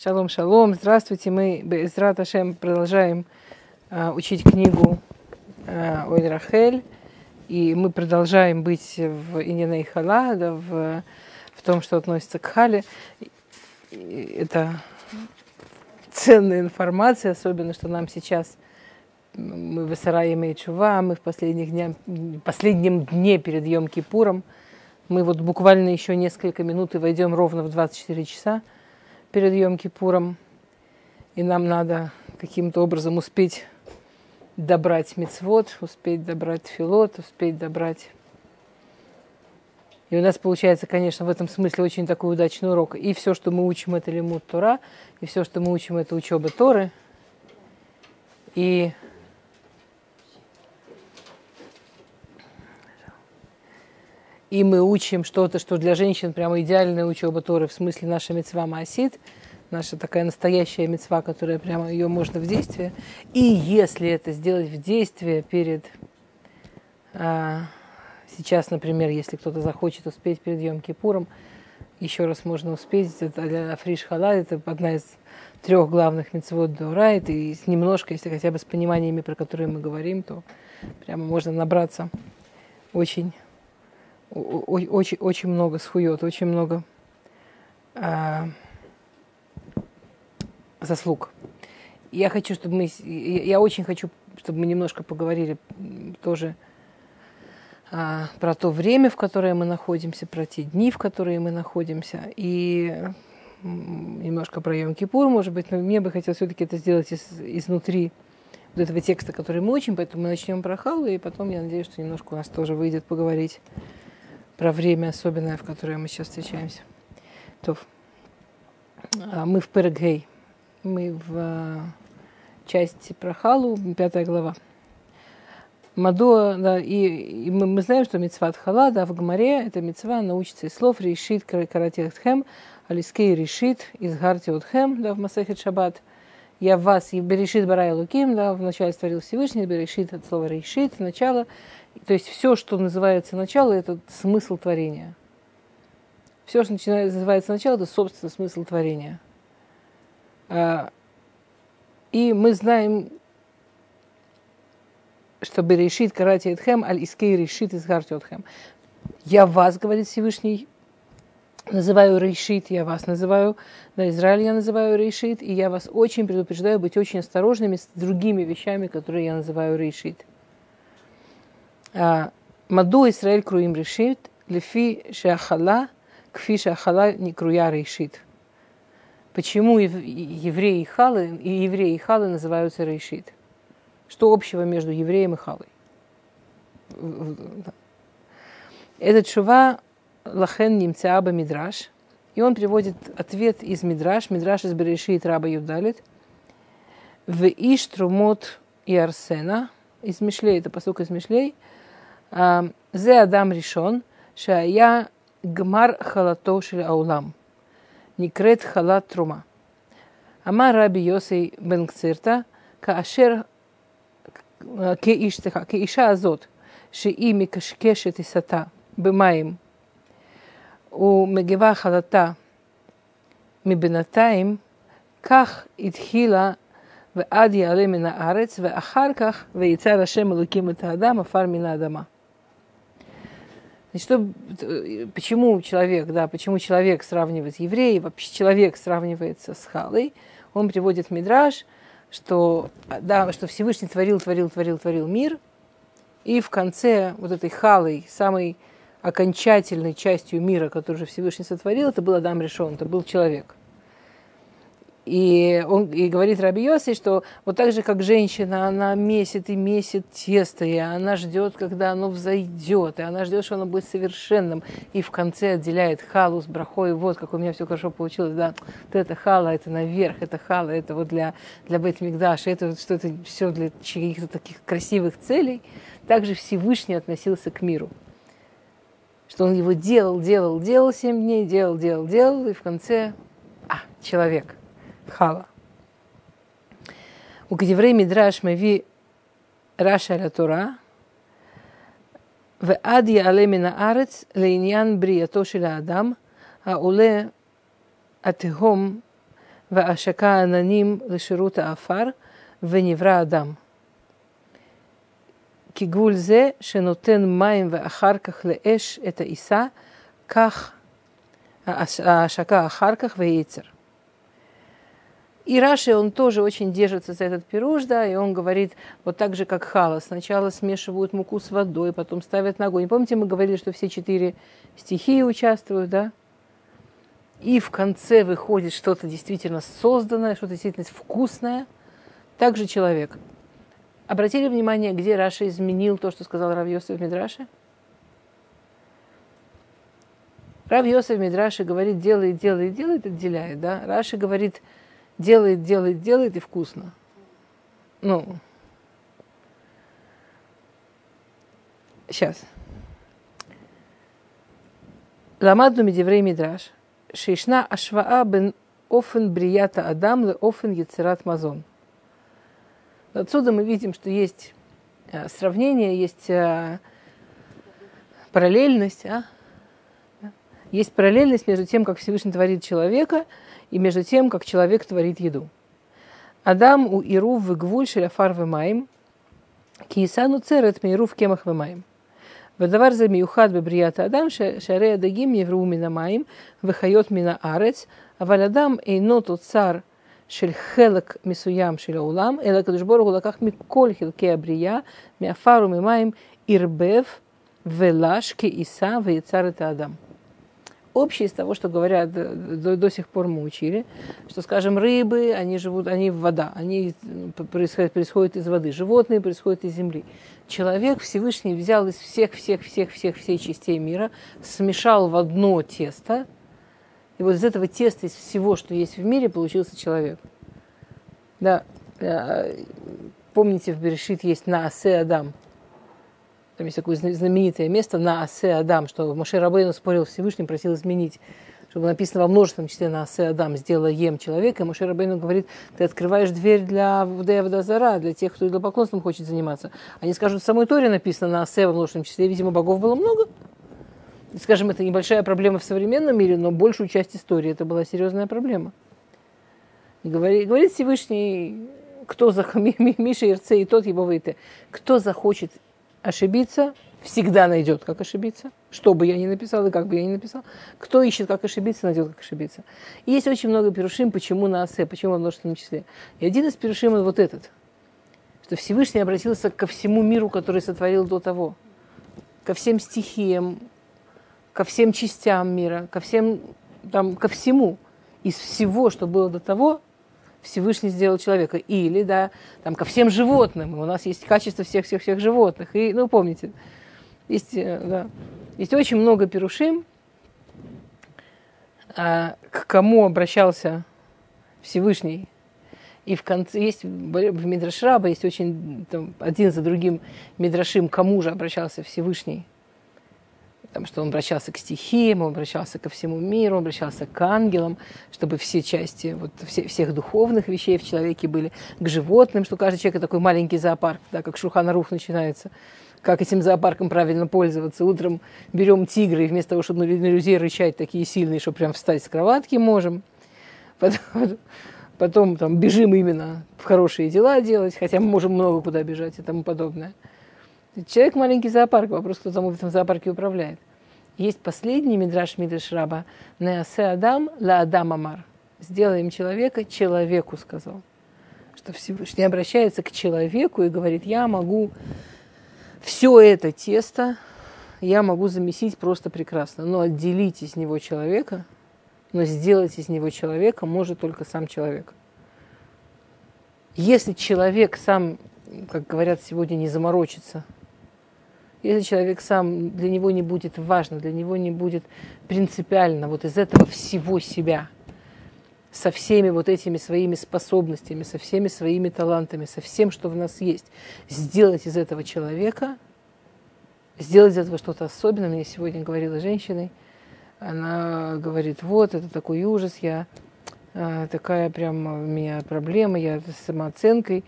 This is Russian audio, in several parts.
Шалом, шалом, здравствуйте. Мы без Раташем продолжаем э, учить книгу э, Ой Рахель. И мы продолжаем быть в Иньяне Хала, да, в, в том, что относится к Хале. И это ценная информация, особенно, что нам сейчас мы в Исараем и Чува, мы в последних днях, последнем дне перед Йом-Кипуром. Мы вот буквально еще несколько минут и войдем ровно в 24 часа перед Йом-Кипуром. И нам надо каким-то образом успеть добрать мецвод, успеть добрать филот, успеть добрать... И у нас получается, конечно, в этом смысле очень такой удачный урок. И все, что мы учим, это лимут Тора, и все, что мы учим, это учеба Торы. И и мы учим что-то, что для женщин прямо идеальная учеба Торы, в смысле наша мецва Маасид, наша такая настоящая мецва, которая прямо ее можно в действие. И если это сделать в действие перед... А, сейчас, например, если кто-то захочет успеть перед Йом Кипуром, еще раз можно успеть. Это Африш Хала, это одна из трех главных мецвод Дура, и немножко, если хотя бы с пониманиями, про которые мы говорим, то прямо можно набраться очень очень, очень много схует, очень много а, заслуг. Я хочу, чтобы мы, я очень хочу, чтобы мы немножко поговорили тоже а, про то время, в которое мы находимся, про те дни, в которые мы находимся, и немножко про Йом-Кипур, может быть, но мне бы хотелось все-таки это сделать из, изнутри вот этого текста, который мы учим, поэтому мы начнем про Халу, и потом я надеюсь, что немножко у нас тоже выйдет поговорить про время особенное, в которое мы сейчас встречаемся. То а мы в Перегей, мы в а, части про Халу, пятая глава. Мадуа, да, и, и мы, мы знаем, что мецват хала, да, в Гмаре, это мецва, научится из слов, решит каратехтхем, алискей решит, из гарти да, в Масахет Шаббат. Я вас, и берешит барай луким, да, в начале створил Всевышний, берешит от слова решит, начало, то есть все, что называется начало, это смысл творения. Все, что называется начало, это, собственно, смысл творения. А, и мы знаем, что Берешит карати этхем, аль искей решит из гартиотхем. Я вас, говорит Всевышний, называю решит, я вас называю, на Израиль я называю решит, и я вас очень предупреждаю быть очень осторожными с другими вещами, которые я называю решит. Маду Исраэль круим решит, лефи шахала, кфи шахала не круя решит. Почему евреи и халы, и евреи и халы называются решит? Что общего между евреем и халой? Этот шува лахен немцаба мидраш, и он приводит ответ из мидраш, мидраш из Берешит раба Юдалит, в Иш Трумот и Арсена, из Мишлей, это посылка из Мишлей, זה אדם ראשון שהיה גמר חלתו של העולם, נקראת חלת תרומה. אמר רבי יוסי בן קצירתא, כאשר, כאיש, סליחה, כאישה הזאת, שהיא מקשקשת עיסתה במים ומגיבה חלתה מבינתיים, כך התחילה ועד יעלה מן הארץ, ואחר כך ויצר השם אלוקים את האדם עפר מן האדמה. Значит, что, почему человек, да, почему человек сравнивает евреев, вообще человек сравнивается с Халой, он приводит мидраж, что, да, что Всевышний творил, творил, творил, творил мир, и в конце вот этой Халой, самой окончательной частью мира, которую Всевышний сотворил, это был Адам Решон, это был человек. И, он, и говорит Раби Йоси, что вот так же, как женщина, она месит и месит тесто, и она ждет, когда оно взойдет, и она ждет, что оно будет совершенным, и в конце отделяет халу с брахой, вот как у меня все хорошо получилось, да, вот это хала, это наверх, это хала, это вот для, для Бейтмигдаша, это вот что-то все для каких-то таких красивых целей, также Всевышний относился к миру. Что он его делал, делал, делал семь дней, делал, делал, делал, и в конце, а, человек – хала. וכדברי מדרש מביא רש"י על התורה, ועד יעלה מן הארץ לעניין בריאתו של האדם, העולה התהום והשקה עננים לשירות האפר, ונברא אדם. כגבול זה שנותן מים ואחר כך לאש את העיסה, כך ההשקה אחר כך ויצר. И Раши, он тоже очень держится за этот пируш, да, и он говорит, вот так же, как хала, сначала смешивают муку с водой, потом ставят на огонь. Помните, мы говорили, что все четыре стихии участвуют, да? И в конце выходит что-то действительно созданное, что-то действительно вкусное. Также человек. Обратили внимание, где Раша изменил то, что сказал Рав Йосеф Мидраше? Рав Йосеф Мидраши говорит, делает, делает, делает, отделяет, да? Раши говорит, делает, делает, делает и вкусно. Ну, сейчас. Ламадну медеврей мидраш. Шишна ашваа бен офен брията адам ле офен яцерат мазон. Отсюда мы видим, что есть э, сравнение, есть э, параллельность, а? Есть параллельность между тем, как Всевышний творит человека – и между тем, как человек творит еду. Адам у Ирув в гвуль шеляфар вемаем, киисану церет мейрув кемах вемаем. ודבר זה מיוחד בבריאת האדם, שהרי הדגים יבראו מן המים וחיות מן הארץ, אבל אדם אינו תוצר של חלק מסוים של העולם, אלא הקדוש ברוך הוא לקח מכל חלקי הבריאה, מעפר וממים, ערבב ולש כעיסה ויצר את האדם Общее из того, что говорят до, до сих пор мы учили, что, скажем, рыбы, они живут, они в вода, они происходят, происходят из воды, животные происходят из земли. Человек Всевышний взял из всех, всех, всех, всех, всех частей мира, смешал в одно тесто, и вот из этого теста, из всего, что есть в мире, получился человек. Да, э, помните, в Берешит есть Наасе Адам – там есть такое знаменитое место на Асе Адам, что Моше Рабейну спорил Всевышним, просил изменить чтобы написано во множественном числе на Асе Адам, сделала ем человека, и Моше Рабейну говорит, ты открываешь дверь для Вдея Вдазара, для тех, кто идолопоклонством хочет заниматься. Они скажут, в самой Торе написано на Асе во множественном числе, видимо, богов было много. Скажем, это небольшая проблема в современном мире, но большую часть истории это была серьезная проблема. И говорит, говорит Всевышний, кто за Миша Ирце и тот его выйти, кто захочет ошибиться, всегда найдет, как ошибиться. Что бы я ни написал и как бы я ни написал. Кто ищет, как ошибиться, найдет, как ошибиться. И есть очень много перушим, почему на асе, почему в множественном числе. И один из перушим вот этот. Что Всевышний обратился ко всему миру, который сотворил до того. Ко всем стихиям, ко всем частям мира, ко всем, там, ко всему. Из всего, что было до того, Всевышний сделал человека. Или, да, там, ко всем животным. У нас есть качество всех-всех-всех животных. И, ну, помните, есть, э, да, есть очень много перушим, а, к кому обращался Всевышний. И в конце есть в Мидрашраба есть очень там, один за другим Мидрашим, кому же обращался Всевышний там, что он обращался к стихиям, он обращался ко всему миру, он обращался к ангелам, чтобы все части вот, все, всех духовных вещей в человеке были, к животным, что каждый человек такой маленький зоопарк, да, как Шуханарух начинается. Как этим зоопарком правильно пользоваться? Утром берем тигры, и вместо того, чтобы на людей рычать такие сильные, что прям встать с кроватки можем. Потом, потом там, бежим именно в хорошие дела делать, хотя мы можем много куда бежать и тому подобное. Человек маленький зоопарк, вопрос, кто там в этом зоопарке управляет. Есть последний мидраш Мидраш Раба. Неасе Адам ла Адам Амар. Сделаем человека, человеку сказал. Что Всевышний обращается к человеку и говорит, я могу все это тесто, я могу замесить просто прекрасно, но отделить из него человека, но сделать из него человека может только сам человек. Если человек сам, как говорят сегодня, не заморочится – если человек сам, для него не будет важно, для него не будет принципиально вот из этого всего себя, со всеми вот этими своими способностями, со всеми своими талантами, со всем, что в нас есть, сделать из этого человека, сделать из этого что-то особенное. Мне сегодня говорила женщина, она говорит, вот, это такой ужас, я а, такая прям у меня проблема, я с самооценкой,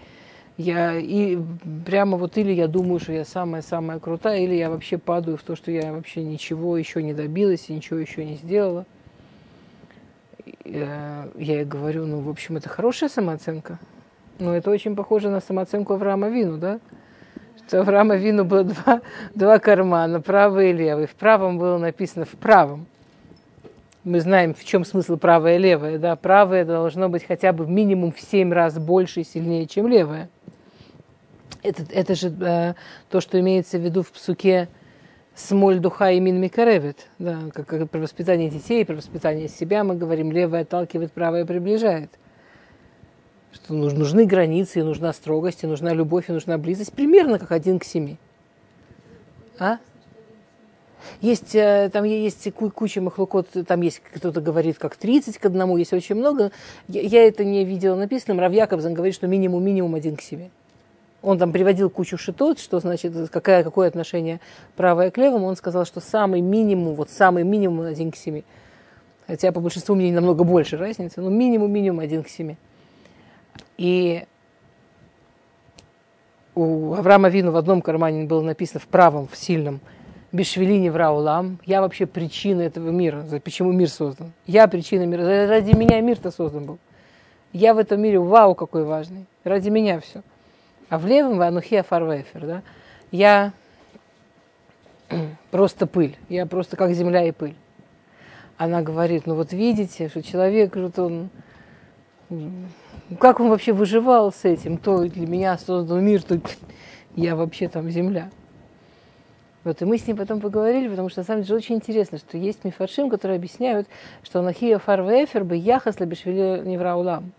я и прямо вот или я думаю, что я самая-самая крутая, или я вообще падаю в то, что я вообще ничего еще не добилась и ничего еще не сделала. я ей говорю, ну, в общем, это хорошая самооценка. Но это очень похоже на самооценку Авраама Вину, да? Что Авраама Вину было два, два кармана, правый и левый. В правом было написано «в правом». Мы знаем, в чем смысл правое и левое. Да? Правое должно быть хотя бы минимум в семь раз больше и сильнее, чем левое. Это, это же э, то, что имеется в виду в псуке смоль духа и мин микаревит. Да, как, как про воспитание детей, про воспитание себя мы говорим, левое отталкивает, правое приближает. Что нужны границы, нужна строгость, и нужна любовь, и нужна близость. Примерно как один к семи. А? Есть, э, там есть куча махлукот, там есть кто-то говорит как 30 к одному, есть очень много. Я, я это не видела написанным. Рав Якобсон говорит, что минимум-минимум один к семи он там приводил кучу шитот, что значит, какое, какое отношение правое к левому. Он сказал, что самый минимум, вот самый минимум один к семи. Хотя по большинству мнений намного больше разницы, но минимум, минимум один к семи. И у Авраама Вину в одном кармане было написано в правом, в сильном, Бишвелини Враулам. Я вообще причина этого мира. Почему мир создан? Я причина мира. Ради меня мир-то создан был. Я в этом мире, вау, какой важный. Ради меня все. А в левом ванухия фарвейфер, да, я просто пыль, я просто как земля и пыль. Она говорит, ну вот видите, что человек, вот он, как он вообще выживал с этим, то для меня создал мир, то я вообще там земля. Вот, и мы с ним потом поговорили, потому что на самом деле очень интересно, что есть мифаршим, которые объясняют, что Нахия Фарвефер бы яхас лабишвили невраулам.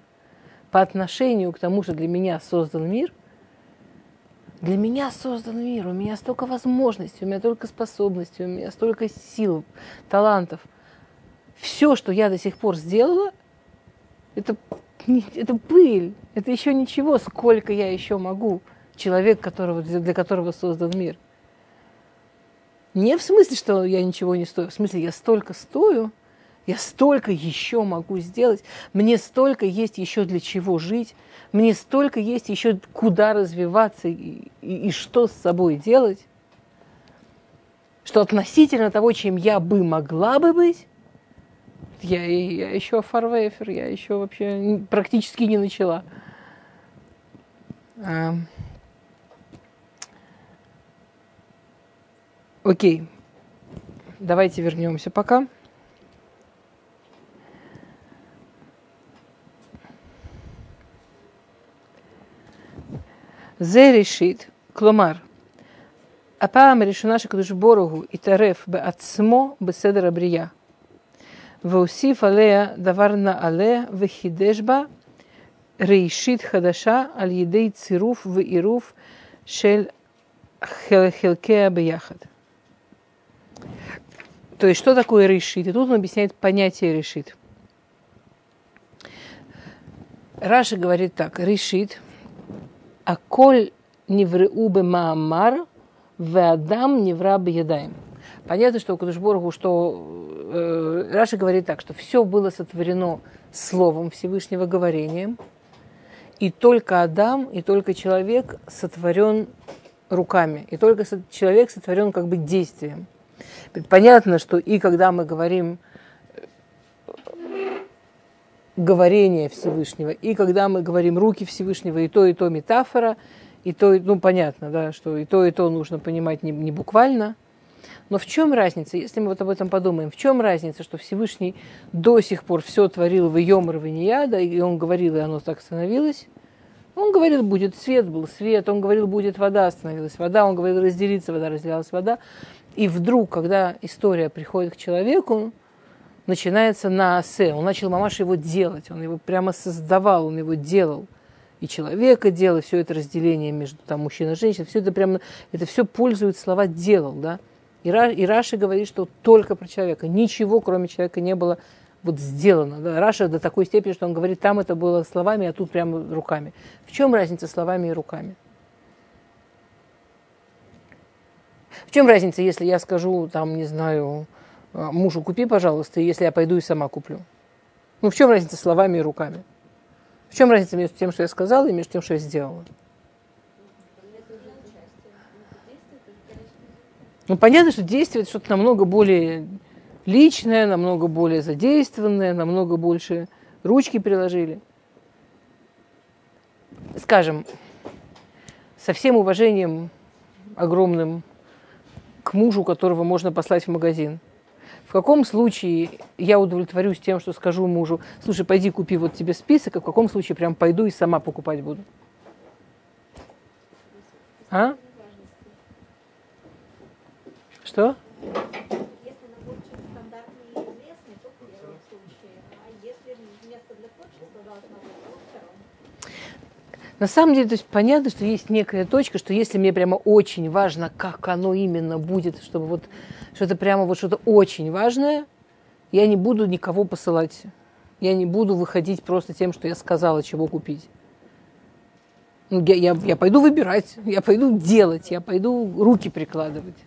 По отношению к тому, что для меня создан мир, для меня создан мир, у меня столько возможностей, у меня столько способностей, у меня столько сил, талантов. Все, что я до сих пор сделала, это, это пыль, это еще ничего, сколько я еще могу. Человек, которого, для которого создан мир. Не в смысле, что я ничего не стою, в смысле, я столько стою, я столько еще могу сделать, мне столько есть еще для чего жить, мне столько есть еще куда развиваться и, и, и что с собой делать, что относительно того, чем я бы могла бы быть, я, я еще фарвейфер, я еще вообще практически не начала. А, окей, давайте вернемся пока. זה ראשית, כלומר, הפעם הראשונה שקדוש ברוך הוא התערף בעצמו בסדר הבריאה, והוסיף עליה דבר נעלה וחידש בה ראשית חדשה על ידי צירוף ועירוף של חלקיה ביחד. То есть, что такое решит? И тут он объясняет понятие решит. Раша говорит так, решит – הכל נבראו במאמר, ואדם נברא בידיים. Понятно, что у קדוש ברוך הוא, что э, Раши говорит так, что все было сотворено словом Всевышнего говорением, и только Адам, и только человек сотворен руками, и только человек сотворен как бы действием. Понятно, что и когда мы говорим говорение Всевышнего. И когда мы говорим руки Всевышнего, и то, и то метафора, и то, ну, понятно, да, что и то, и то нужно понимать не, не буквально. Но в чем разница, если мы вот об этом подумаем, в чем разница, что Всевышний до сих пор все творил в Йомар Виньяда, и он говорил, и оно так становилось? Он говорил, будет свет, был свет, он говорил, будет вода, становилась вода, он говорил, разделиться вода, разделялась вода. И вдруг, когда история приходит к человеку, начинается נעשה. Он начал ממש его делать, он его прямо создавал, он его делал. И человека делал, и все это разделение между там, мужчиной и женщиной, все это прямо, это все пользуют слова «делал», да. И, Ра, и Раши говорит, что только про человека, ничего кроме человека не было вот сделано. Да. Раши до такой степени, что он говорит, там это было словами, а тут прямо руками. В чем разница словами и руками? В чем разница, если я скажу, там, не знаю, мужу купи, пожалуйста, если я пойду и сама куплю. Ну, в чем разница словами и руками? В чем разница между тем, что я сказала, и между тем, что я сделала? Ну, понятно, что действие это что-то намного более личное, намного более задействованное, намного больше ручки приложили. Скажем, со всем уважением огромным к мужу, которого можно послать в магазин. В каком случае я удовлетворюсь тем, что скажу мужу, слушай, пойди купи вот тебе список, а в каком случае прям пойду и сама покупать буду? А? Что? На самом деле, то есть понятно, что есть некая точка, что если мне прямо очень важно, как оно именно будет, чтобы вот что-то прямо вот что-то очень важное, я не буду никого посылать. Я не буду выходить просто тем, что я сказала, чего купить. Ну, я, я, я пойду выбирать, я пойду делать, я пойду руки прикладывать.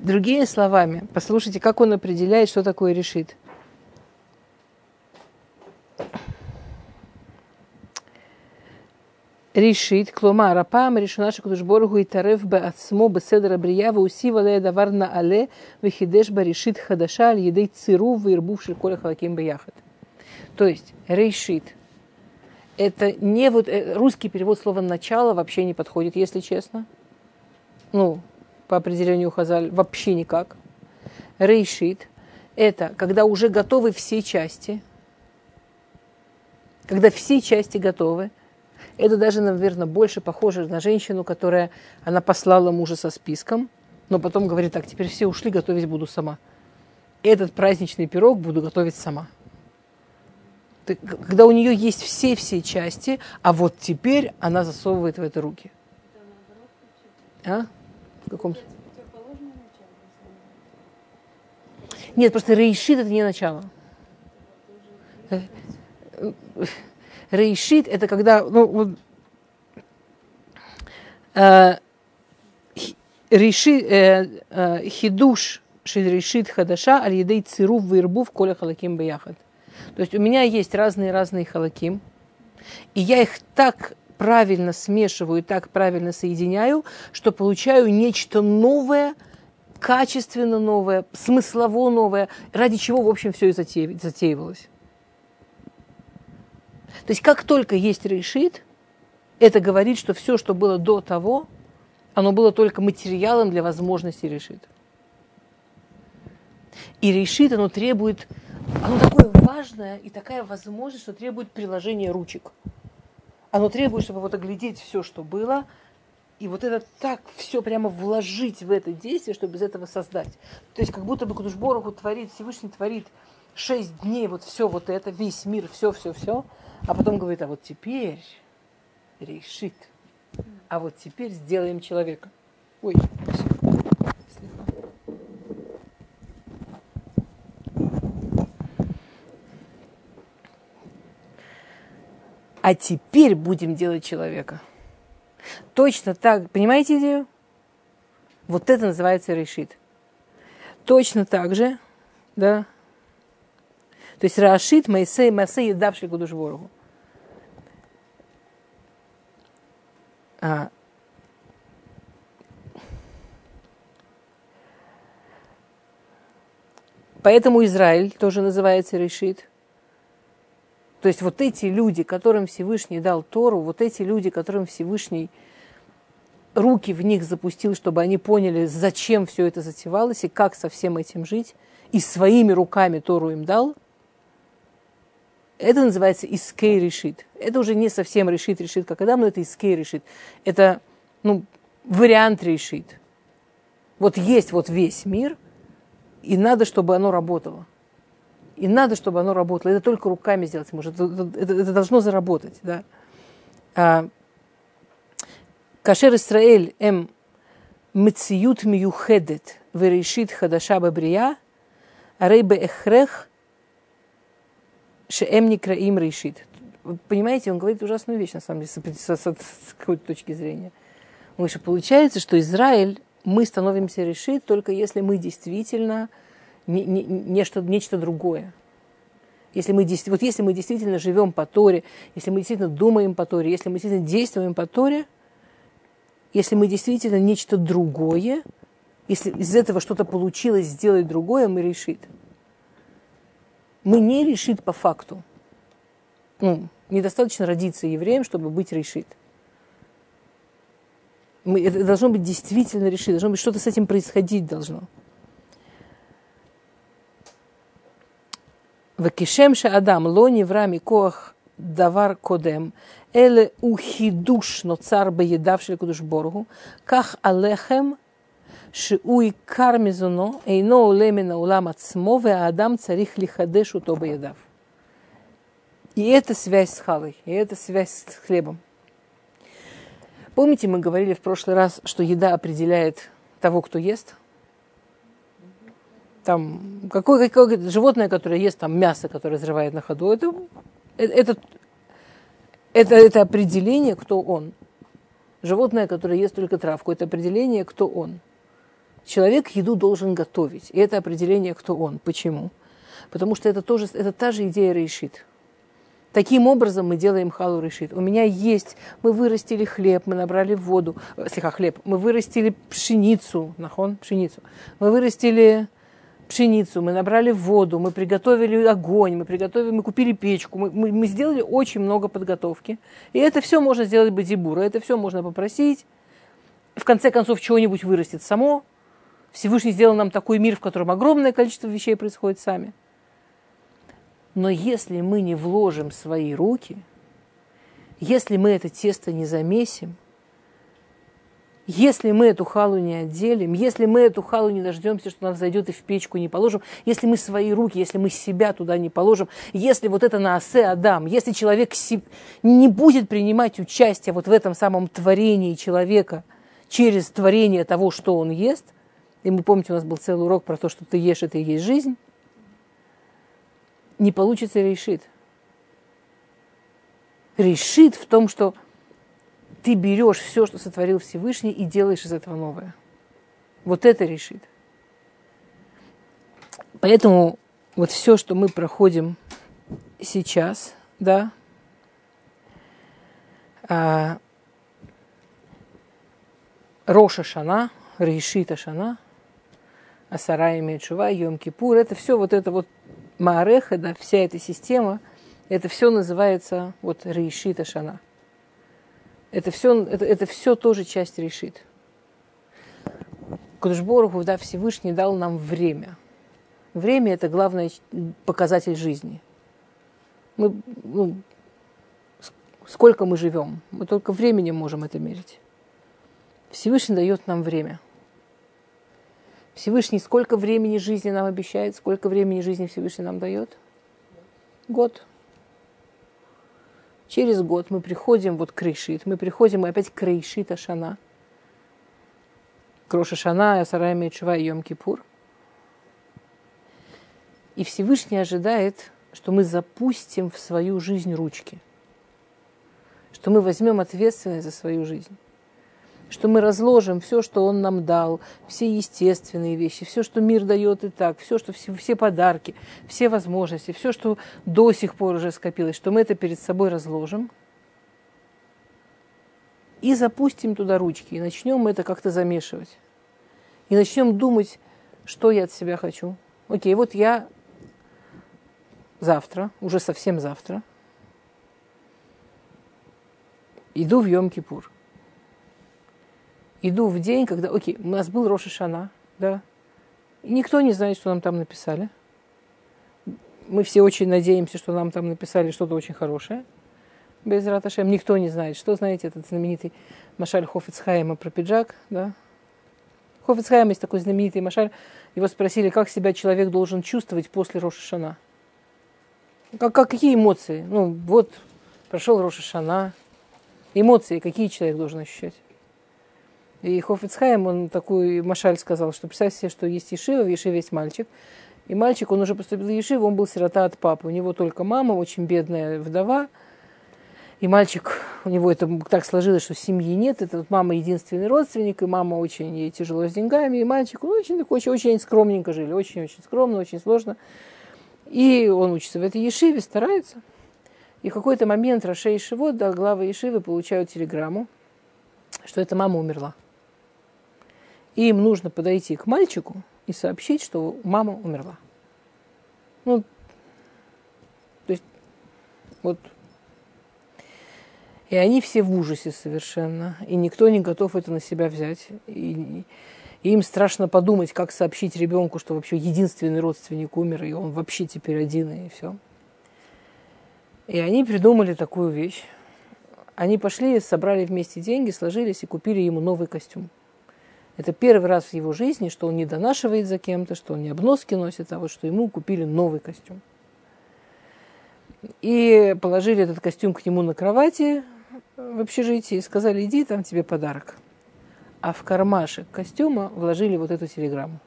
Другими словами, послушайте, как он определяет, что такое решит. решить, кломар, апам наши шакудушборгу и тарев бе ацмо бе седра брия ве уси вале давар на але ве хидеш бе решит хадаша аль едей циру ве ирбу халаким бе яхат. То есть, решит. Это не вот, э, русский перевод слова «начало» вообще не подходит, если честно. Ну, по определению Хазаль, вообще никак. Рейшит – это когда уже готовы все части, когда все части готовы – это даже, наверное, больше похоже на женщину, которая, она послала мужа со списком, но потом говорит, так, теперь все ушли, готовить буду сама. Этот праздничный пирог буду готовить сама. Когда у нее есть все-все части, а вот теперь она засовывает в это руки. А? В каком Нет, просто рейшит это не начало. Рейшит – это когда ну, вот, э, реши, э, э, хидуш решит хадаша аль едей цирув вирбув коля халаким бияхат. То есть у меня есть разные-разные халаким, и я их так правильно смешиваю, так правильно соединяю, что получаю нечто новое, качественно новое, смыслово новое, ради чего, в общем, все и затеивалось. То есть как только есть решит, это говорит, что все, что было до того, оно было только материалом для возможности решит. И решит, оно требует, оно такое важное и такая возможность, что требует приложения ручек. Оно требует, чтобы вот оглядеть все, что было, и вот это так все прямо вложить в это действие, чтобы из этого создать. То есть как будто бы Кудушбороху творит, Всевышний творит шесть дней вот все вот это, весь мир, все, все, все, а потом говорит, а вот теперь решит, а вот теперь сделаем человека. Ой, А теперь будем делать человека. Точно так, понимаете идею? Вот это называется решит. Точно так же, да, то есть Рашит Майсей Масей, давший Гудушворогу. А, Поэтому Израиль тоже называется решит. То есть вот эти люди, которым Всевышний дал Тору, вот эти люди, которым Всевышний руки в них запустил, чтобы они поняли, зачем все это затевалось и как со всем этим жить, и своими руками Тору им дал, это называется искей решит. Это уже не совсем решит, решит, как Адам, но это искей решит. Это ну, вариант решит. Вот есть вот весь мир, и надо, чтобы оно работало. И надо, чтобы оно работало. Это только руками сделать может. Это, это, это должно заработать. Да? А, Кашер Исраэль эм мциют миюхедет верешит хадаша бабрия, арей эхрех Шеэм Никраим решит. Понимаете, он говорит ужасную вещь, на самом деле, с, с, с какой-то точки зрения. Он говорит, что получается, что Израиль, мы становимся решит только если мы действительно не, не, нечто, нечто другое. Если мы, вот если мы действительно живем по Торе, если мы действительно думаем по Торе, если мы действительно действуем по Торе, если мы действительно нечто другое, если из этого что-то получилось сделать другое, мы решит мы не решит по факту. Ну, недостаточно родиться евреем, чтобы быть решит. Мы, это должно быть действительно решит, должно быть что-то с этим происходить должно. Вакишемша Адам, лони врами коах давар кодем, эле ухидуш но цар бы едавший кудуш боргу, ках алехем שהוא עיקר מזונו אינו עולה מן העולם עצמו, והאדם צריך לחדש אותו בידיו. И это связь с халой, и это связь с хлебом. Помните, мы говорили в прошлый раз, что еда определяет того, кто ест? Там, какое, какое животное, которое ест там мясо, которое разрывает на ходу, это, это, это, это определение, кто он. Животное, которое ест только травку, это определение, кто он. Человек еду должен готовить. И это определение, кто он. Почему? Потому что это, тоже, это та же идея решит. Таким образом мы делаем халу решит. У меня есть, мы вырастили хлеб, мы набрали воду, э, слегка хлеб, мы вырастили пшеницу, нахон, пшеницу, мы вырастили пшеницу, мы набрали воду, мы приготовили огонь, мы приготовили, мы купили печку, мы, мы, мы сделали очень много подготовки. И это все можно сделать бадибура, это все можно попросить. В конце концов, чего-нибудь вырастет само. Всевышний сделал нам такой мир, в котором огромное количество вещей происходит сами. Но если мы не вложим свои руки, если мы это тесто не замесим, если мы эту халу не отделим, если мы эту халу не дождемся, что она зайдет и в печку не положим, если мы свои руки, если мы себя туда не положим, если вот это на осе Адам, если человек не будет принимать участие вот в этом самом творении человека через творение того, что он ест, и мы помните, у нас был целый урок про то, что ты ешь, это и есть жизнь, не получится решит. Решит в том, что ты берешь все, что сотворил Всевышний, и делаешь из этого новое. Вот это решит. Поэтому вот все, что мы проходим сейчас, да, а, Роша Шана, Решита Шана, Асара имеет Шува, Йом Кипур, это все вот это вот Маареха, да, вся эта система, это все называется вот Рейшита Шана. Это все, это, это все тоже часть решит. Кудышбороху, да, Всевышний дал нам время. Время – это главный показатель жизни. Мы, ну, сколько мы живем, мы только временем можем это мерить. Всевышний дает нам время. Всевышний сколько времени жизни нам обещает, сколько времени жизни Всевышний нам дает? Год. Через год мы приходим вот к Рейшит, мы приходим опять к Рейшит Ашана. Кроша Шана, Сарай Мечува и Йом Кипур. И Всевышний ожидает, что мы запустим в свою жизнь ручки. Что мы возьмем ответственность за свою жизнь что мы разложим все, что Он нам дал, все естественные вещи, все, что мир дает и так, все, что все, все подарки, все возможности, все, что до сих пор уже скопилось, что мы это перед собой разложим и запустим туда ручки, и начнем это как-то замешивать. И начнем думать, что я от себя хочу. Окей, вот я завтра, уже совсем завтра, иду в Йом-Кипур иду в день, когда, окей, у нас был Роша Шана, да, никто не знает, что нам там написали. Мы все очень надеемся, что нам там написали что-то очень хорошее. Без Раташем. Никто не знает. Что знаете, этот знаменитый Машаль Хофицхайма про пиджак, да? Хофицхайм есть такой знаменитый Машаль. Его спросили, как себя человек должен чувствовать после Роша Шана. Как, как, какие эмоции? Ну, вот, прошел Роша Шана. Эмоции какие человек должен ощущать? И Хофицхайм, он такую Машаль сказал, что представь себе, что есть Ешива, в Ешиве есть мальчик. И мальчик, он уже поступил в Ешиву, он был сирота от папы. У него только мама, очень бедная вдова. И мальчик, у него это так сложилось, что семьи нет. Это вот мама единственный родственник, и мама очень ей тяжело с деньгами. И мальчик, он очень, очень, очень скромненько жили, очень-очень скромно, очень сложно. И он учится в этой Ешиве, старается. И в какой-то момент Рашей Шивот, да, главы Ешивы получают телеграмму, что эта мама умерла. Им нужно подойти к мальчику и сообщить, что мама умерла. Ну, то есть, вот. И они все в ужасе совершенно. И никто не готов это на себя взять. И, и им страшно подумать, как сообщить ребенку, что вообще единственный родственник умер, и он вообще теперь один, и все. И они придумали такую вещь. Они пошли, собрали вместе деньги, сложились и купили ему новый костюм. Это первый раз в его жизни, что он не донашивает за кем-то, что он не обноски носит, а вот что ему купили новый костюм. И положили этот костюм к нему на кровати в общежитии и сказали, иди, там тебе подарок. А в кармашек костюма вложили вот эту телеграмму.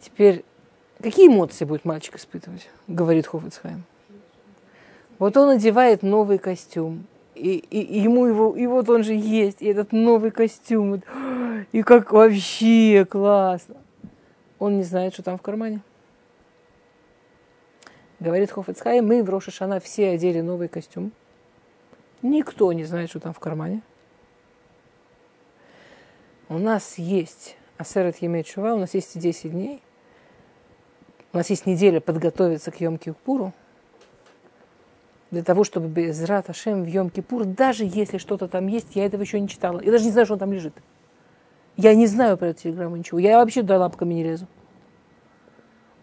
Теперь, какие эмоции будет мальчик испытывать, говорит Хофицхайм. Вот он одевает новый костюм, и, и, ему его, и вот он же есть, и этот новый костюм, и как вообще классно. Он не знает, что там в кармане. Говорит Хофицхай, мы в Рошашана все одели новый костюм. Никто не знает, что там в кармане. У нас есть Асерет Емечува, у нас есть 10 дней. У нас есть неделя подготовиться к Йом-Кипуру для того, чтобы без Рат Ашем в Йом-Кипур, даже если что-то там есть, я этого еще не читала. Я даже не знаю, что он там лежит. Я не знаю про эту телеграмму ничего. Я вообще до лапками не лезу.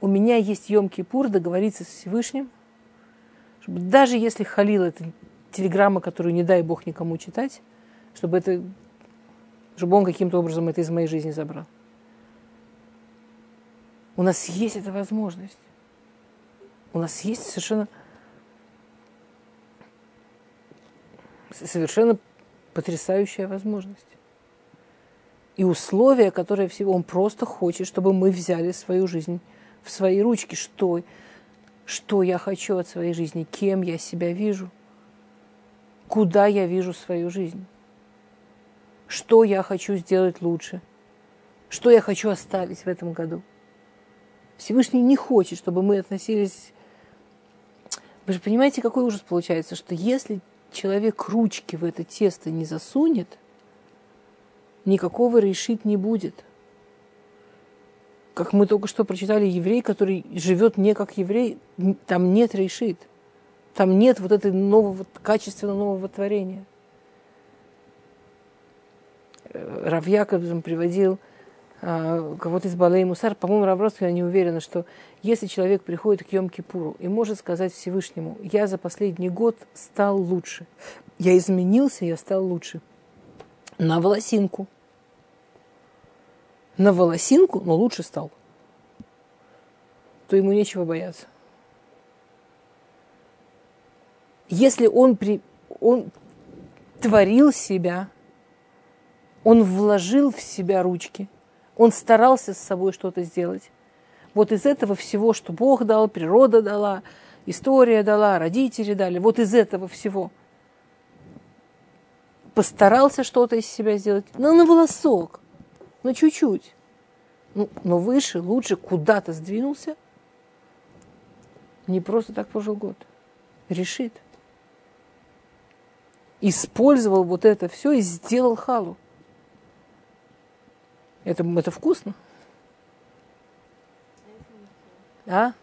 У меня есть Йом-Кипур договориться с Всевышним, чтобы даже если халил это телеграмма, которую не дай Бог никому читать, чтобы это, чтобы он каким-то образом это из моей жизни забрал. У нас есть эта возможность. У нас есть совершенно совершенно потрясающая возможность. И условия, которые всего он просто хочет, чтобы мы взяли свою жизнь в свои ручки. Что, что я хочу от своей жизни, кем я себя вижу, куда я вижу свою жизнь, что я хочу сделать лучше, что я хочу оставить в этом году. Всевышний не хочет, чтобы мы относились... Вы же понимаете, какой ужас получается, что если человек ручки в это тесто не засунет, никакого решить не будет. Как мы только что прочитали, еврей, который живет не как еврей, там нет решит. Там нет вот этой нового, качественно нового творения. Э, Рав Яковлев приводил кого-то из Балей Мусар, по-моему, Равросу, я не уверена, что если человек приходит к Йом-Кипуру и может сказать Всевышнему, я за последний год стал лучше, я изменился, я стал лучше, на волосинку, на волосинку, но лучше стал, то ему нечего бояться. Если он, при, он творил себя, он вложил в себя ручки – он старался с собой что-то сделать. Вот из этого всего, что Бог дал, природа дала, история дала, родители дали, вот из этого всего постарался что-то из себя сделать, ну, на волосок, ну, чуть-чуть. Ну, но выше, лучше, куда-то сдвинулся. Не просто так прожил год. Решит. Использовал вот это все и сделал халу. Это, это вкусно. А?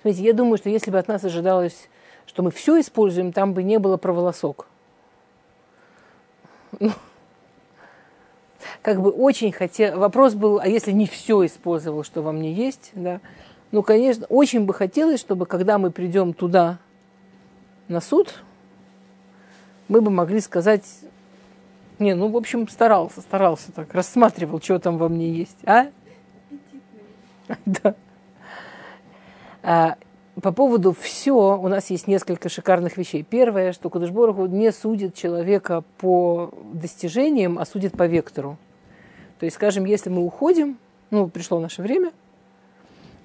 Смотрите, я думаю, что если бы от нас ожидалось, что мы все используем, там бы не было про волосок. Ну, как бы очень хотел... Вопрос был, а если не все использовал, что во мне есть, да? Ну, конечно, очень бы хотелось, чтобы когда мы придем туда на суд, мы бы могли сказать, не, ну, в общем, старался, старался так, рассматривал, что там во мне есть, а? Да. А, по поводу все, у нас есть несколько шикарных вещей. Первое, что Кудышбороху не судит человека по достижениям, а судит по вектору. То есть, скажем, если мы уходим, ну, пришло наше время,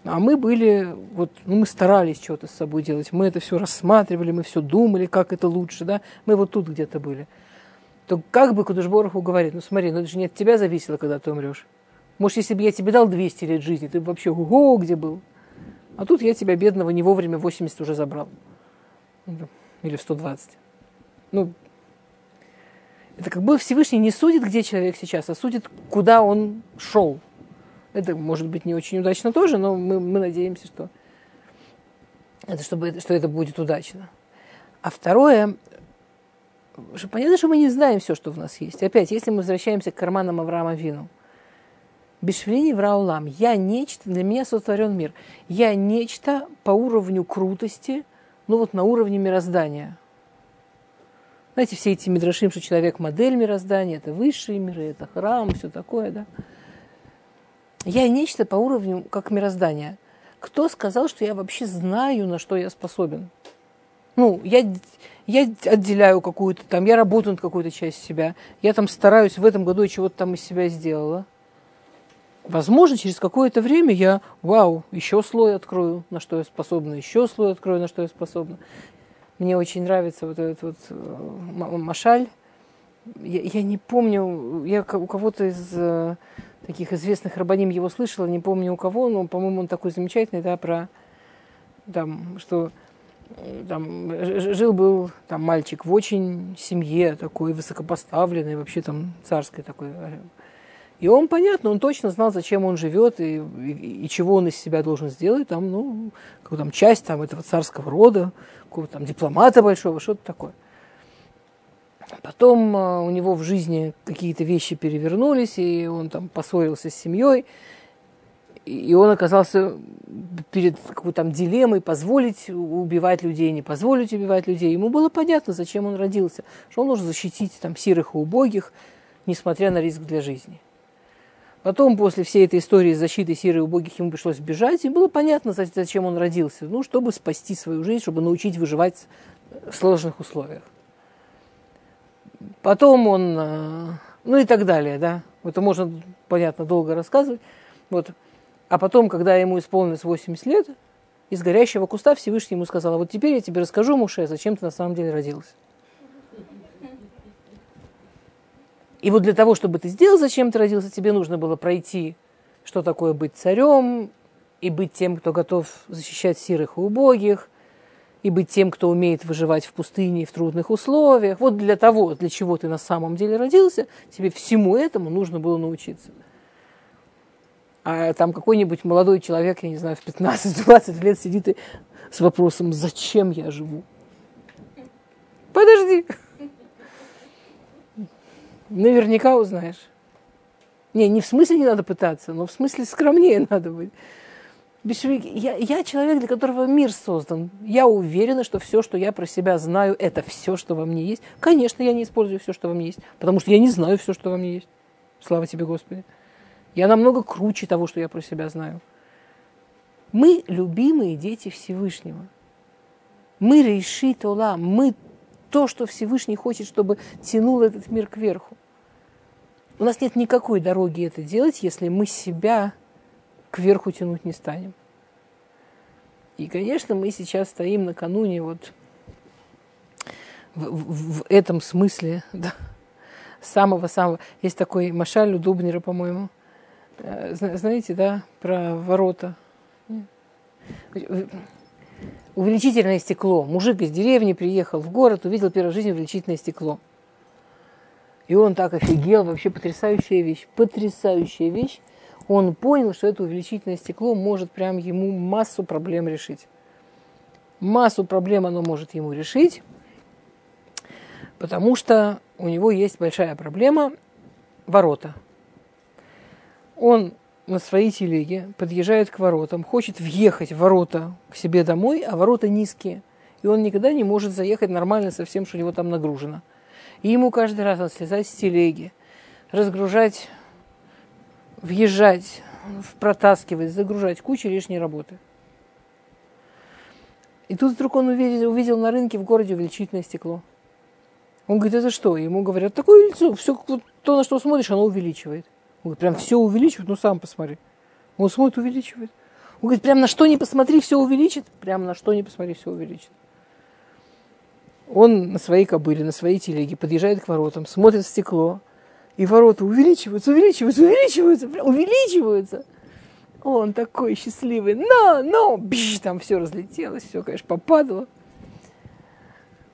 а мы были, вот, ну, мы старались что-то с собой делать, мы это все рассматривали, мы все думали, как это лучше, да, мы вот тут где-то были то как бы Кудышбороху говорит, ну смотри, ну это же не от тебя зависело, когда ты умрешь. Может, если бы я тебе дал 200 лет жизни, ты бы вообще ого, где был. А тут я тебя, бедного, не вовремя 80 уже забрал. Или 120. Ну, это как бы Всевышний не судит, где человек сейчас, а судит, куда он шел. Это может быть не очень удачно тоже, но мы, мы надеемся, что это, чтобы, что это будет удачно. А второе, понятно, что мы не знаем все, что в нас есть. Опять, если мы возвращаемся к карманам Авраама Вину. Бешвелини Враулам. Я нечто, для меня сотворен мир. Я нечто по уровню крутости, ну вот на уровне мироздания. Знаете, все эти мидрашим, что человек модель мироздания, это высшие миры, это храм, все такое, да. Я нечто по уровню, как мироздание. Кто сказал, что я вообще знаю, на что я способен? Ну, я, я отделяю какую-то там, я работаю над какой-то частью себя, я там стараюсь в этом году чего-то там из себя сделала. Возможно, через какое-то время я, вау, еще слой открою, на что я способна, еще слой открою, на что я способна. Мне очень нравится вот этот вот э, Машаль. Я, я не помню, я у кого-то из э, таких известных рабаним его слышала, не помню у кого, но, по-моему, он такой замечательный, да, про там, что там жил был там мальчик в очень семье такой высокопоставленной, вообще там царской такой и он, понятно, он точно знал, зачем он живет и, и, и чего он из себя должен сделать. Там, ну, какую там часть там, этого царского рода, какого-то там дипломата большого, что-то такое. Потом э, у него в жизни какие-то вещи перевернулись, и он там поссорился с семьей, и он оказался перед какой-то там дилеммой, позволить убивать людей, не позволить убивать людей. Ему было понятно, зачем он родился, что он должен защитить там сирых и убогих, несмотря на риск для жизни. Потом, после всей этой истории защиты сиры и убогих, ему пришлось бежать, и было понятно, зачем он родился. Ну, чтобы спасти свою жизнь, чтобы научить выживать в сложных условиях. Потом он, э, ну и так далее, да. Это можно, понятно, долго рассказывать. Вот. А потом, когда ему исполнилось 80 лет, из горящего куста Всевышний ему сказал, вот теперь я тебе расскажу, Муше, зачем ты на самом деле родился. И вот для того, чтобы ты сделал, зачем ты родился, тебе нужно было пройти, что такое быть царем, и быть тем, кто готов защищать сирых и убогих, и быть тем, кто умеет выживать в пустыне в трудных условиях. Вот для того, для чего ты на самом деле родился, тебе всему этому нужно было научиться. А там какой-нибудь молодой человек, я не знаю, в 15-20 лет сидит и с вопросом, зачем я живу? Подожди. Наверняка узнаешь. Не, не в смысле не надо пытаться, но в смысле скромнее надо быть. Я, я человек, для которого мир создан. Я уверена, что все, что я про себя знаю, это все, что во мне есть. Конечно, я не использую все, что во мне есть, потому что я не знаю все, что во мне есть. Слава тебе, Господи. Я намного круче того, что я про себя знаю. Мы любимые дети Всевышнего. Мы решит Ола, мы то, что Всевышний хочет, чтобы тянул этот мир кверху. У нас нет никакой дороги это делать, если мы себя кверху тянуть не станем. И, конечно, мы сейчас стоим накануне вот в, в, в этом смысле, да, самого-самого. Есть такой Машаль у Дубнера, по-моему. Э, знаете, да, про ворота. Увеличительное стекло. Мужик из деревни приехал в город, увидел первый в жизни увеличительное стекло. И он так офигел, вообще потрясающая вещь. Потрясающая вещь. Он понял, что это увеличительное стекло может прям ему массу проблем решить. Массу проблем оно может ему решить, потому что у него есть большая проблема – ворота. Он на своей телеге подъезжает к воротам, хочет въехать в ворота к себе домой, а ворота низкие. И он никогда не может заехать нормально со всем, что у него там нагружено. И ему каждый раз надо слезать с телеги, разгружать, въезжать, протаскивать, загружать, куча лишней работы. И тут вдруг он увидел, увидел на рынке в городе увеличительное стекло. Он говорит, это что? Ему говорят, такое лицо, все то, на что смотришь, оно увеличивает. Он говорит, прям все увеличивает, ну сам посмотри. Он смотрит, увеличивает. Он говорит, прям на что не посмотри, все увеличит. Прям на что не посмотри, все увеличит. Он на своей кобыле, на своей телеге подъезжает к воротам, смотрит в стекло, и ворота увеличиваются, увеличиваются, увеличиваются, увеличиваются. Он такой счастливый, но, но, бш, там все разлетелось, все, конечно, попадало.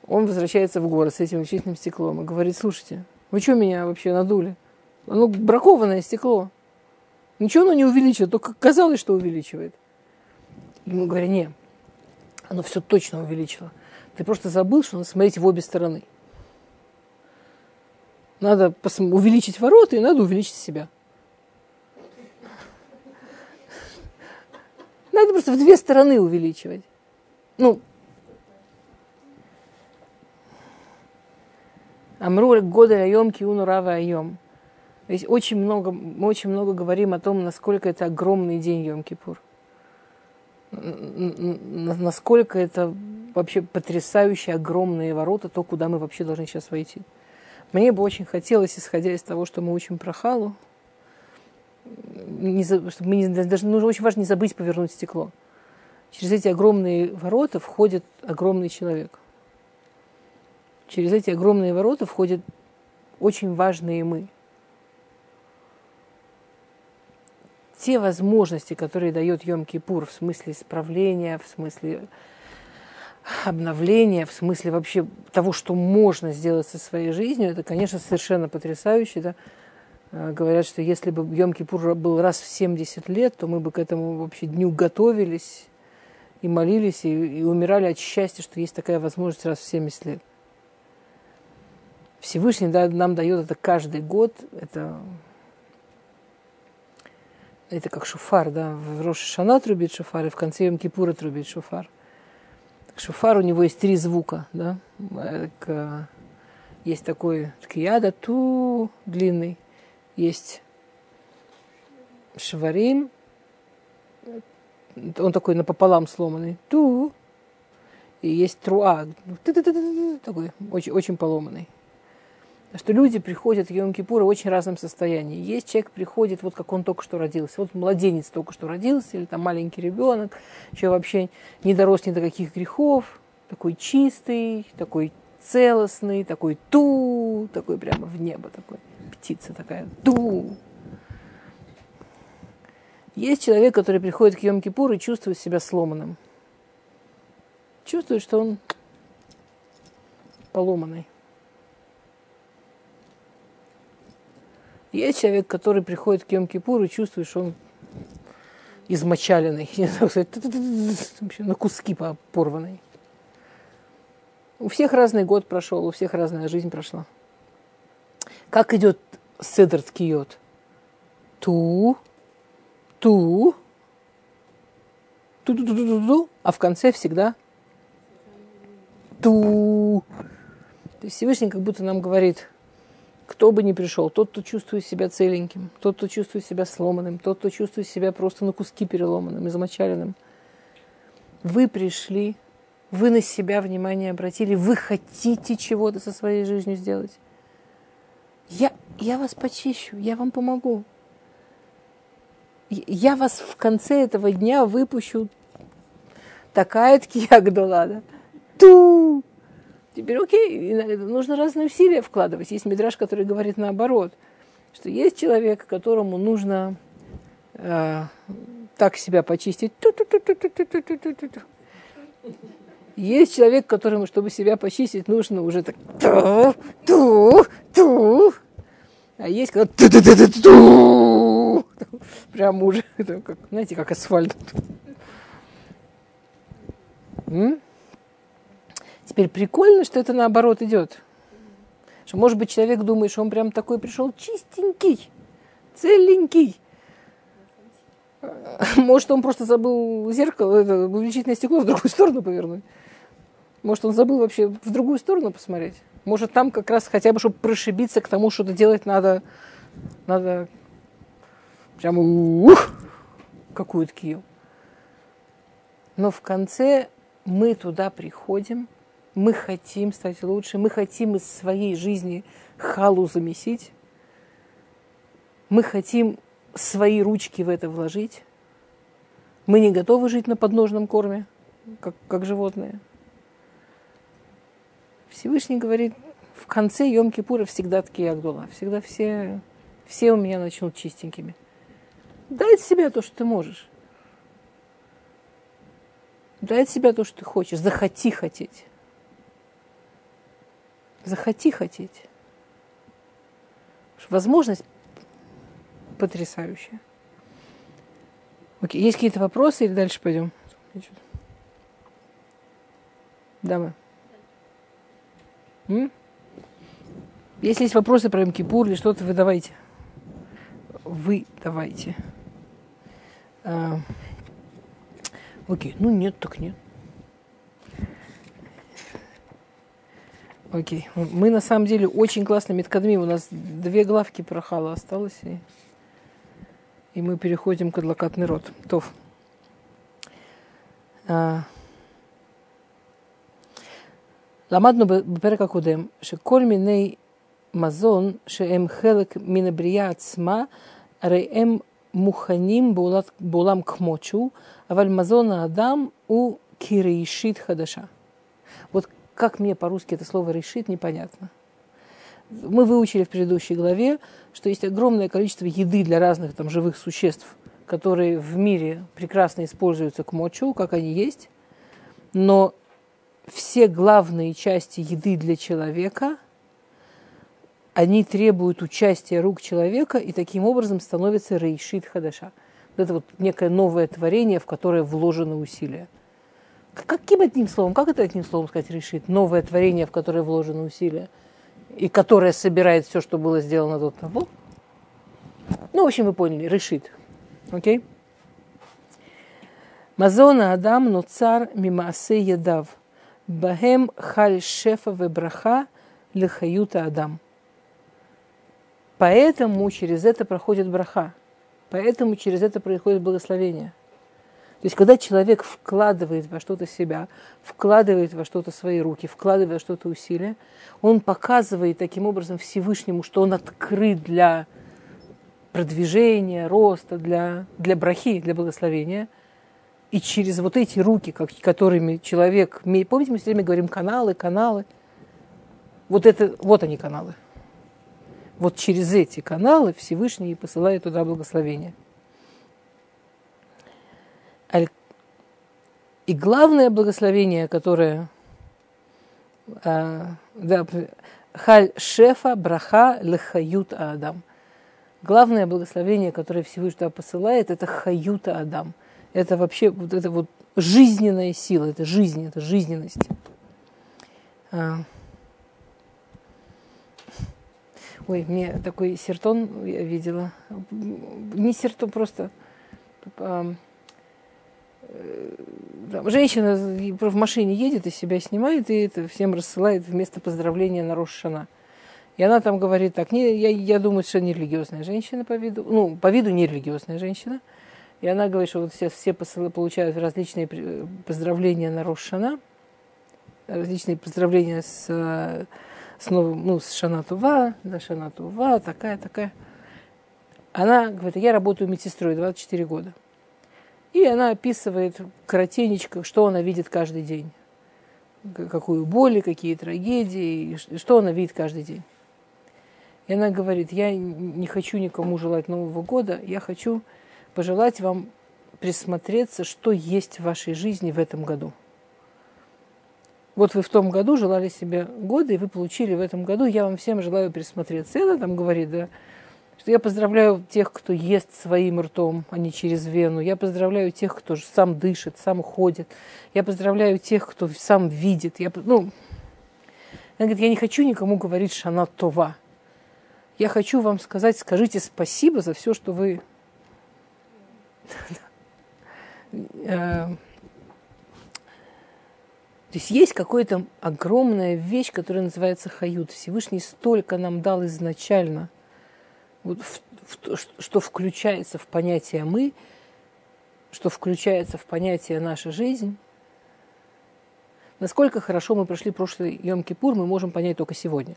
Он возвращается в город с этим увеличительным стеклом и говорит, слушайте, вы что меня вообще надули? Оно бракованное стекло. Ничего оно не увеличивает, только казалось, что увеличивает. Ему говорят, не, оно все точно увеличило. Ты просто забыл, что надо смотреть в обе стороны. Надо увеличить ворота и надо увеличить себя. Надо просто в две стороны увеличивать. Ну, Амру года айом киуну рава айом. Здесь очень много, мы очень много говорим о том, насколько это огромный день Йом-Кипур. Насколько это вообще потрясающие огромные ворота, то, куда мы вообще должны сейчас войти. Мне бы очень хотелось, исходя из того, что мы учим про халу, не, чтобы мы не, даже нужно очень важно не забыть повернуть стекло. Через эти огромные ворота входит огромный человек. Через эти огромные ворота входят очень важные мы. Те возможности, которые дает Йом-Кипур в смысле исправления, в смысле обновления, в смысле вообще того, что можно сделать со своей жизнью, это, конечно, совершенно потрясающе. Да? Э, говорят, что если бы Йом-Кипур был раз в 70 лет, то мы бы к этому вообще дню готовились и молились, и, и умирали от счастья, что есть такая возможность раз в 70 лет. Всевышний да, нам дает это каждый год. Это, это как шуфар, да. В Роша Шана трубит шуфар, и в конце Йом Кипура трубит шуфар. Так шуфар у него есть три звука, да. Есть такой ткияда, ту длинный, есть шварим, он такой напополам сломанный, ту, и есть труа, такой очень, очень поломанный. Что люди приходят в Йом-Кипур в очень разном состоянии. Есть человек приходит, вот как он только что родился. Вот младенец только что родился, или там маленький ребенок, еще вообще не дорос ни до каких грехов, такой чистый, такой целостный, такой ту, такой прямо в небо такой птица такая. Ду! Есть человек, который приходит к Йом-Кипур и чувствует себя сломанным. Чувствует, что он поломанный. Есть человек, который приходит к Йом-Кипур и чувствует, что он измочаленный, не знаю, на куски порванный. У всех разный год прошел, у всех разная жизнь прошла. Как идет седр ткиот? Ту, ту, ту, ту, ту, ту, ту, а в конце всегда ту. То есть Всевышний как будто нам говорит, кто бы ни пришел, тот, кто чувствует себя целеньким, тот, кто чувствует себя сломанным, тот, кто чувствует себя просто на куски переломанным и замочаленным. Вы пришли, вы на себя внимание обратили, вы хотите чего-то со своей жизнью сделать. Я, я вас почищу, я вам помогу. Я вас в конце этого дня выпущу такая ткиягдала, да? Ту! Теперь окей, нужно разные усилия вкладывать. Есть мидраж, который говорит наоборот, что есть человек, которому нужно э, так себя почистить. Есть человек, которому, чтобы себя почистить, нужно уже так ту, ту, ту. А есть когда ту ту ту ту ту Прям уже, как, знаете, как асфальт. М? Теперь прикольно, что это наоборот идет. Что, может быть, человек думает, что он прям такой пришел чистенький, целенький. Может, он просто забыл зеркало, это увеличительное стекло в другую сторону повернуть. Может, он забыл вообще в другую сторону посмотреть? Может, там как раз хотя бы, чтобы прошибиться к тому, что-то делать надо, надо прямо ух, какую-то кию. Но в конце мы туда приходим, мы хотим стать лучше, мы хотим из своей жизни халу замесить, мы хотим свои ручки в это вложить, мы не готовы жить на подножном корме, как, как животные. Всевышний говорит, в конце Йом-Кипура всегда такие Агдула. Всегда все, все у меня начнут чистенькими. Дай от себя то, что ты можешь. Дай от себя то, что ты хочешь. Захоти хотеть. Захоти хотеть. Возможность потрясающая. Окей, есть какие-то вопросы или дальше пойдем? Давай. М? Если есть вопросы про Мкипур или что-то, вы давайте. Вы давайте. А, окей, ну нет, так нет. Окей. Мы на самом деле очень классно меткадмим. У нас две главки прохала осталось. И, и мы переходим к адлакатный рот. Тов. למדנו בפרק הקודם שכל מיני מזון שהם חלק מן הבריאה עצמה, הרי הם מוכנים בעולם, בעולם כמות שהוא, אבל מזון האדם הוא כראשית חדשה. Как мне по-русски это слово «решит» непонятно. Мы выучили в предыдущей главе, что есть огромное количество еды для разных там, живых существ, которые в мире прекрасно используются к мочу, как они есть, но все главные части еды для человека, они требуют участия рук человека и таким образом становятся рейшит хадаша. Это вот некое новое творение, в которое вложено усилие. Каким одним словом, как это одним словом сказать решит? Новое творение, в которое вложено усилие, и которое собирает все, что было сделано до того? Ну, в общем, вы поняли, решит. Окей? Мазона Адам, но цар мимасе едав – Бахем халь шефа вебраха лихаюта адам. Поэтому через это проходит браха. Поэтому через это происходит благословение. То есть, когда человек вкладывает во что-то себя, вкладывает во что-то свои руки, вкладывает во что-то усилия, он показывает таким образом Всевышнему, что он открыт для продвижения, роста, для, для брахи, для благословения – и через вот эти руки, как, которыми человек... Помните, мы все время говорим каналы, каналы. Вот, это, вот они каналы. Вот через эти каналы Всевышний посылает туда благословение. И главное благословение, которое... Да, Халь шефа браха лехают Адам. Главное благословение, которое Всевышний туда посылает, это хаюта Адам – это вообще вот это вот жизненная сила, это жизнь, это жизненность. А. Ой, мне такой сертон я видела. Не сертон, просто э, там, женщина в машине едет и себя снимает, и это всем рассылает вместо поздравления на Рошана. И она там говорит так, не, я, я думаю, что не религиозная женщина по виду, ну, по виду не религиозная женщина – и она говорит, что вот все, все получают различные поздравления на Рошана, различные поздравления с, с, новым, ну, с Шанатува, да, Шанатува, такая, такая. Она говорит, я работаю медсестрой 24 года. И она описывает коротенечко, что она видит каждый день. Какую боль, какие трагедии, что она видит каждый день. И она говорит, я не хочу никому желать Нового года, я хочу пожелать вам присмотреться, что есть в вашей жизни в этом году. Вот вы в том году желали себе годы, и вы получили в этом году, я вам всем желаю присмотреться. И она там говорит, да, что я поздравляю тех, кто ест своим ртом, а не через вену. Я поздравляю тех, кто сам дышит, сам ходит. Я поздравляю тех, кто сам видит. Я, ну, она говорит, я не хочу никому говорить шана това. Я хочу вам сказать, скажите спасибо за все, что вы Э, то есть есть какая-то огромная вещь, которая называется хают. Всевышний столько нам дал изначально, вот в, в, что включается в понятие мы, что включается в понятие наша жизнь. Насколько хорошо мы прошли прошлый Йом-Кипур, мы можем понять только сегодня.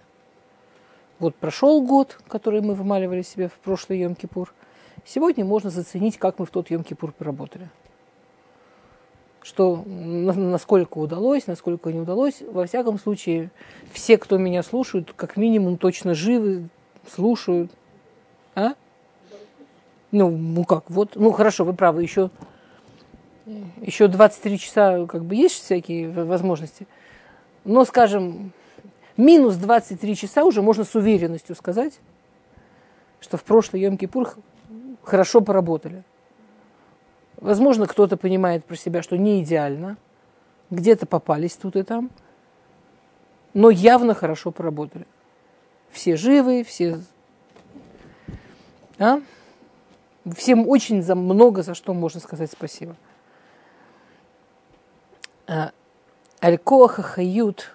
Вот прошел год, который мы вымаливали себе в прошлый Йом-Кипур – Сегодня можно заценить, как мы в тот Йом-Кипур поработали. Что, насколько удалось, насколько не удалось. Во всяком случае, все, кто меня слушают, как минимум точно живы, слушают. А? Ну, ну как, вот, ну хорошо, вы правы, еще, еще 23 часа как бы есть всякие возможности. Но, скажем, минус 23 часа уже можно с уверенностью сказать, что в прошлый Йом-Кипур хорошо поработали. Возможно, кто-то понимает про себя, что не идеально, где-то попались тут и там, но явно хорошо поработали. Все живы, все... А? Всем очень за много за что можно сказать спасибо. А, Аль-Коаха Хают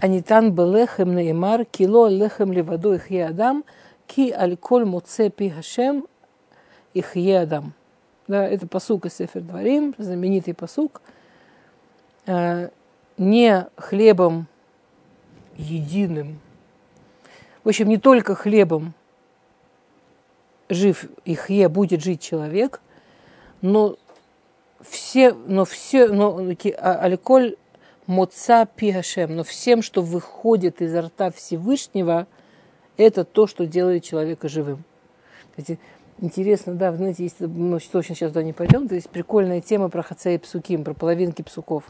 Анитан Белехем Неймар Кило Лехем Леваду Ихье Адам Ки Аль-Коль Моце Пи Ихье Адам. Да, это посук из Сефер Дворим, знаменитый посук. А, не хлебом единым. В общем, не только хлебом жив Ихье будет жить человек, но все, но все, но а, альколь моца пиашем, но всем, что выходит изо рта Всевышнего, это то, что делает человека живым. Интересно, да, знаете, есть, мы точно сейчас туда не пойдем, то есть прикольная тема про хаца и псуким, про половинки псуков.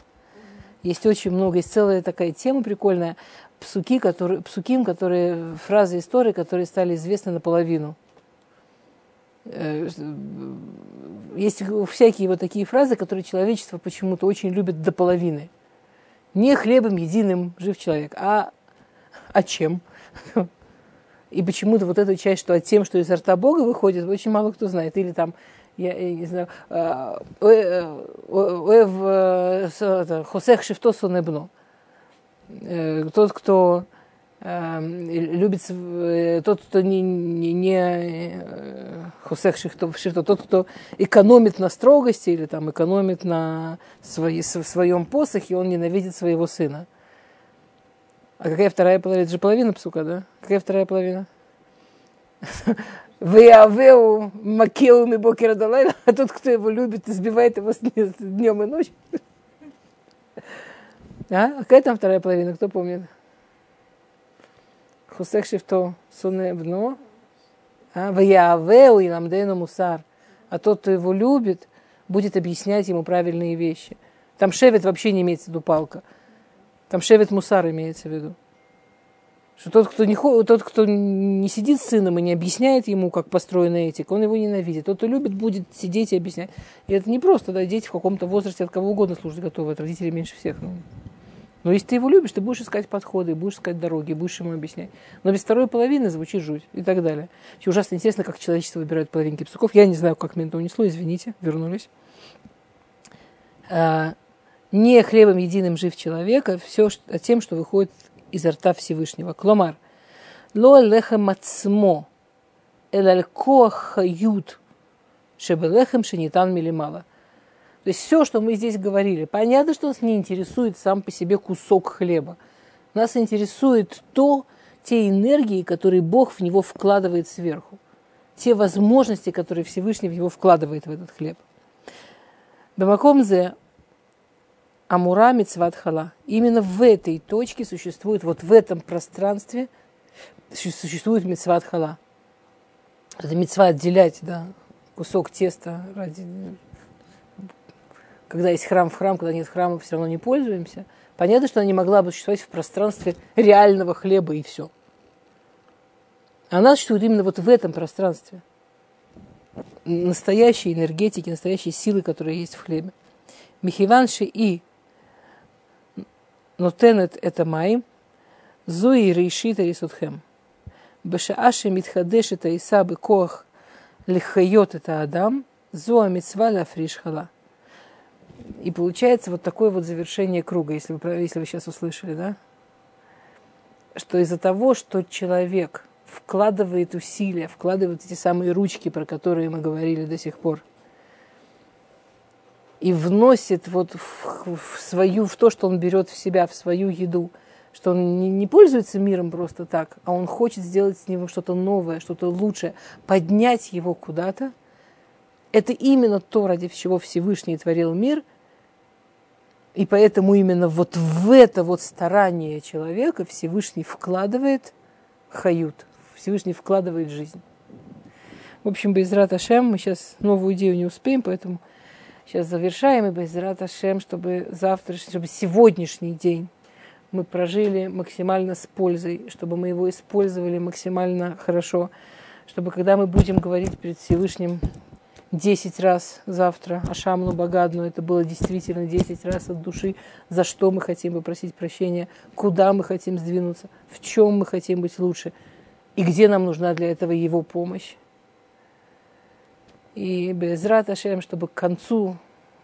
Есть очень много, есть целая такая тема прикольная, псуки, которые, псуким, которые, фразы истории, которые стали известны наполовину. Э, есть всякие вот такие фразы, которые человечество почему-то очень любит до половины. Не хлебом единым жив человек, а, а чем? И почему-то вот эту часть, что от тем, что из рта Бога выходит, очень мало кто знает. Или там, я, я не знаю, Хосех Шифтосу Небно. Тот, кто любит э, тот, кто не, не, не э, хусех шифто, тот, кто экономит на строгости или там экономит на свои, своем посохе, он ненавидит своего сына. А какая вторая половина? Это же половина псука, да? Какая вторая половина? Веавеу макеу ми бокера а тот, кто его любит, избивает его днем и ночью. А? Какая там вторая половина, кто помнит? חוסך שבטו שונא בנו, ויהווהו иламдейну мусар. А тот, кто его любит, будет объяснять ему правильные вещи. Там шевет вообще не имеется в виду палка. Там шевет мусар имеется в виду. Что тот, кто не, тот, кто не сидит с сыном и не объясняет ему, как построена этика, он его ненавидит. Тот, кто любит, будет сидеть и объяснять. И это не просто, да, дети в каком-то возрасте от кого угодно служить готовы, от родителей меньше всех. Ну. Но если ты его любишь, ты будешь искать подходы, будешь искать дороги, будешь ему объяснять. Но без второй половины звучит жуть и так далее. И ужасно интересно, как человечество выбирает половинки псуков. Я не знаю, как меня это унесло, извините, вернулись. А, не хлебом единым жив человека, все а тем, что выходит изо рта Всевышнего. Кломар. Ло лехем мацмо, эль хают, шебелехем шенитан милимала. То есть все, что мы здесь говорили, понятно, что нас не интересует сам по себе кусок хлеба. Нас интересует то, те энергии, которые Бог в него вкладывает сверху. Те возможности, которые Всевышний в него вкладывает в этот хлеб. Бамакомзе Амура Мицватхала. Именно в этой точке существует, вот в этом пространстве существует Мицватхала. Это мецва отделять, да, кусок теста ради когда есть храм в храм, когда нет храма, все равно не пользуемся. Понятно, что она не могла бы существовать в пространстве реального хлеба и все. Она существует именно вот в этом пространстве. Настоящей энергетики, настоящей силы, которая есть в хлебе. Михиванши и нотенет это май, зуи рейшита рисутхем. Бешааши митхадеш это иса бекоах лихайот это адам, зуа митцва ля фришхала. И получается вот такое вот завершение круга, если вы, если вы сейчас услышали, да? Что из-за того, что человек вкладывает усилия, вкладывает эти самые ручки, про которые мы говорили до сих пор, и вносит вот в, в свою, в то, что он берет в себя, в свою еду, что он не, не пользуется миром просто так, а он хочет сделать с него что-то новое, что-то лучшее, поднять его куда-то, это именно то, ради чего Всевышний творил мир – и поэтому именно вот в это вот старание человека Всевышний вкладывает хают, Всевышний вкладывает жизнь. В общем, Безрат Ашем, мы сейчас новую идею не успеем, поэтому сейчас завершаем, и Безрат Ашем, чтобы завтра, чтобы сегодняшний день мы прожили максимально с пользой, чтобы мы его использовали максимально хорошо, чтобы когда мы будем говорить перед Всевышним 10 раз завтра Ашамну Багадну, это было действительно 10 раз от души, за что мы хотим попросить прощения, куда мы хотим сдвинуться, в чем мы хотим быть лучше? И где нам нужна для этого его помощь. И Безрат Ашем, чтобы к концу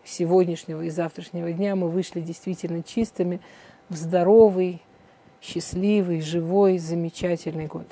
сегодняшнего и завтрашнего дня мы вышли действительно чистыми, в здоровый, счастливый, живой, замечательный год.